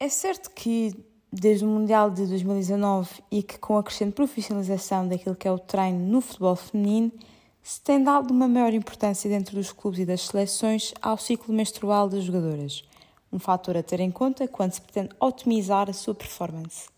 É certo que desde o Mundial de 2019 e que com a crescente profissionalização daquilo que é o treino no futebol feminino, se tem dado uma maior importância dentro dos clubes e das seleções ao ciclo menstrual das jogadoras, um fator a ter em conta quando se pretende otimizar a sua performance.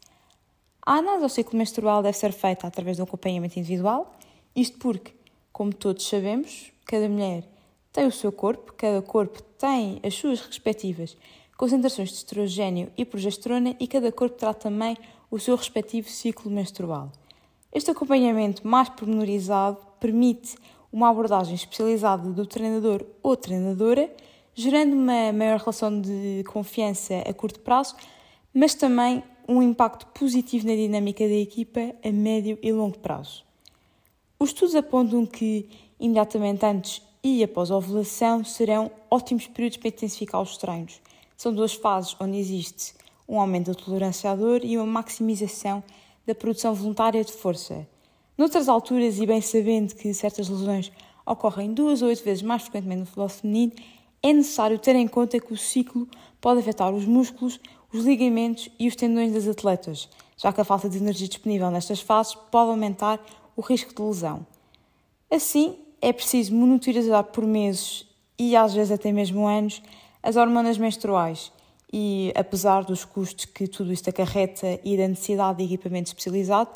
A análise ao ciclo menstrual deve ser feita através de um acompanhamento individual, isto porque, como todos sabemos, cada mulher tem o seu corpo, cada corpo tem as suas respectivas concentrações de estrogênio e progesterona e cada corpo terá também o seu respectivo ciclo menstrual. Este acompanhamento mais pormenorizado permite uma abordagem especializada do treinador ou treinadora, gerando uma maior relação de confiança a curto prazo, mas também um impacto positivo na dinâmica da equipa a médio e longo prazo. Os estudos apontam que, imediatamente antes e após a ovulação, serão ótimos períodos para intensificar os treinos, são duas fases onde existe um aumento da tolerância à dor e uma maximização da produção voluntária de força. Noutras alturas, e bem sabendo que certas lesões ocorrem duas ou oito vezes mais frequentemente no futebol feminino, é necessário ter em conta que o ciclo pode afetar os músculos, os ligamentos e os tendões das atletas, já que a falta de energia disponível nestas fases pode aumentar o risco de lesão. Assim, é preciso monitorizar por meses e às vezes até mesmo anos as hormonas menstruais e, apesar dos custos que tudo isto acarreta e da necessidade de equipamento especializado,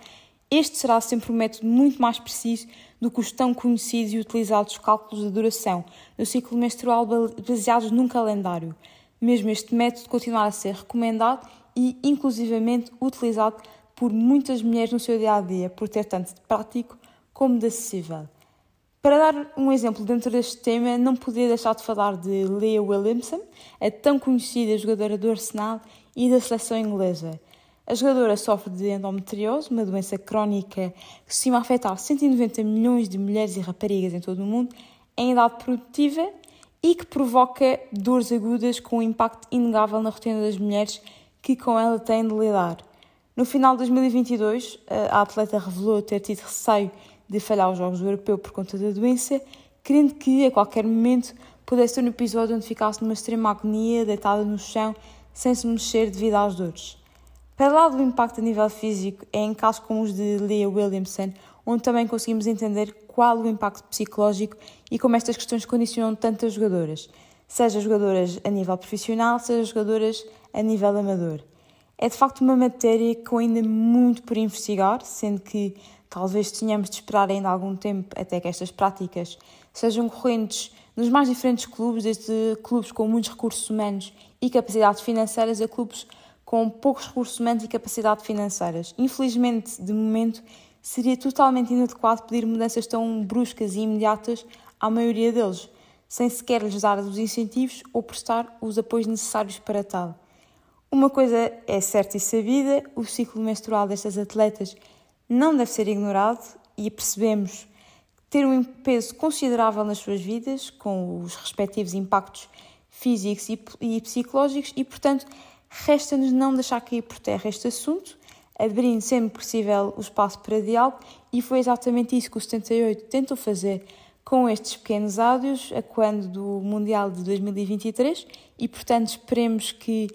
este será sempre um método muito mais preciso do que os tão conhecidos e utilizados cálculos de duração no ciclo menstrual baseados num calendário. Mesmo este método continuar a ser recomendado e, inclusivamente, utilizado por muitas mulheres no seu dia a dia, por ter tanto de prático como de acessível. Para dar um exemplo dentro deste tema, não podia deixar de falar de Leah Williamson, a tão conhecida jogadora do Arsenal e da seleção inglesa. A jogadora sofre de endometriose, uma doença crónica que estima afetar 190 milhões de mulheres e raparigas em todo o mundo em idade produtiva e que provoca dores agudas com um impacto inegável na rotina das mulheres que com ela têm de lidar. No final de 2022, a atleta revelou ter tido receio de falhar os Jogos do Europeu por conta da doença, querendo que a qualquer momento pudesse ter um episódio onde ficasse numa extrema agonia, deitada no chão, sem se mexer devido às dores. Para lá do impacto a nível físico, é em casos como os de Leah Williamson, onde também conseguimos entender qual o impacto psicológico e como estas questões condicionam tantas jogadoras, seja jogadoras a nível profissional, seja jogadoras a nível amador. É de facto uma matéria com ainda muito por investigar, sendo que Talvez tenhamos de esperar ainda algum tempo até que estas práticas sejam correntes nos mais diferentes clubes, desde clubes com muitos recursos humanos e capacidades financeiras a clubes com poucos recursos humanos e capacidades financeiras. Infelizmente, de momento, seria totalmente inadequado pedir mudanças tão bruscas e imediatas à maioria deles, sem sequer lhes dar os incentivos ou prestar os apoios necessários para tal. Uma coisa é certa e sabida: o ciclo menstrual destas atletas não deve ser ignorado e percebemos ter um peso considerável nas suas vidas, com os respectivos impactos físicos e psicológicos, e portanto resta-nos não deixar cair por terra este assunto, abrindo sempre possível o espaço para diálogo, e foi exatamente isso que o 78 tentou fazer com estes pequenos áudios, a quando do Mundial de 2023, e portanto esperemos que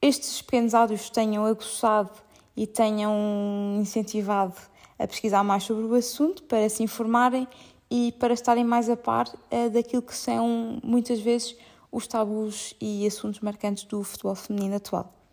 estes pequenos áudios tenham aguçado e tenham incentivado a pesquisar mais sobre o assunto para se informarem e para estarem mais a par uh, daquilo que são muitas vezes os tabus e assuntos marcantes do futebol feminino atual.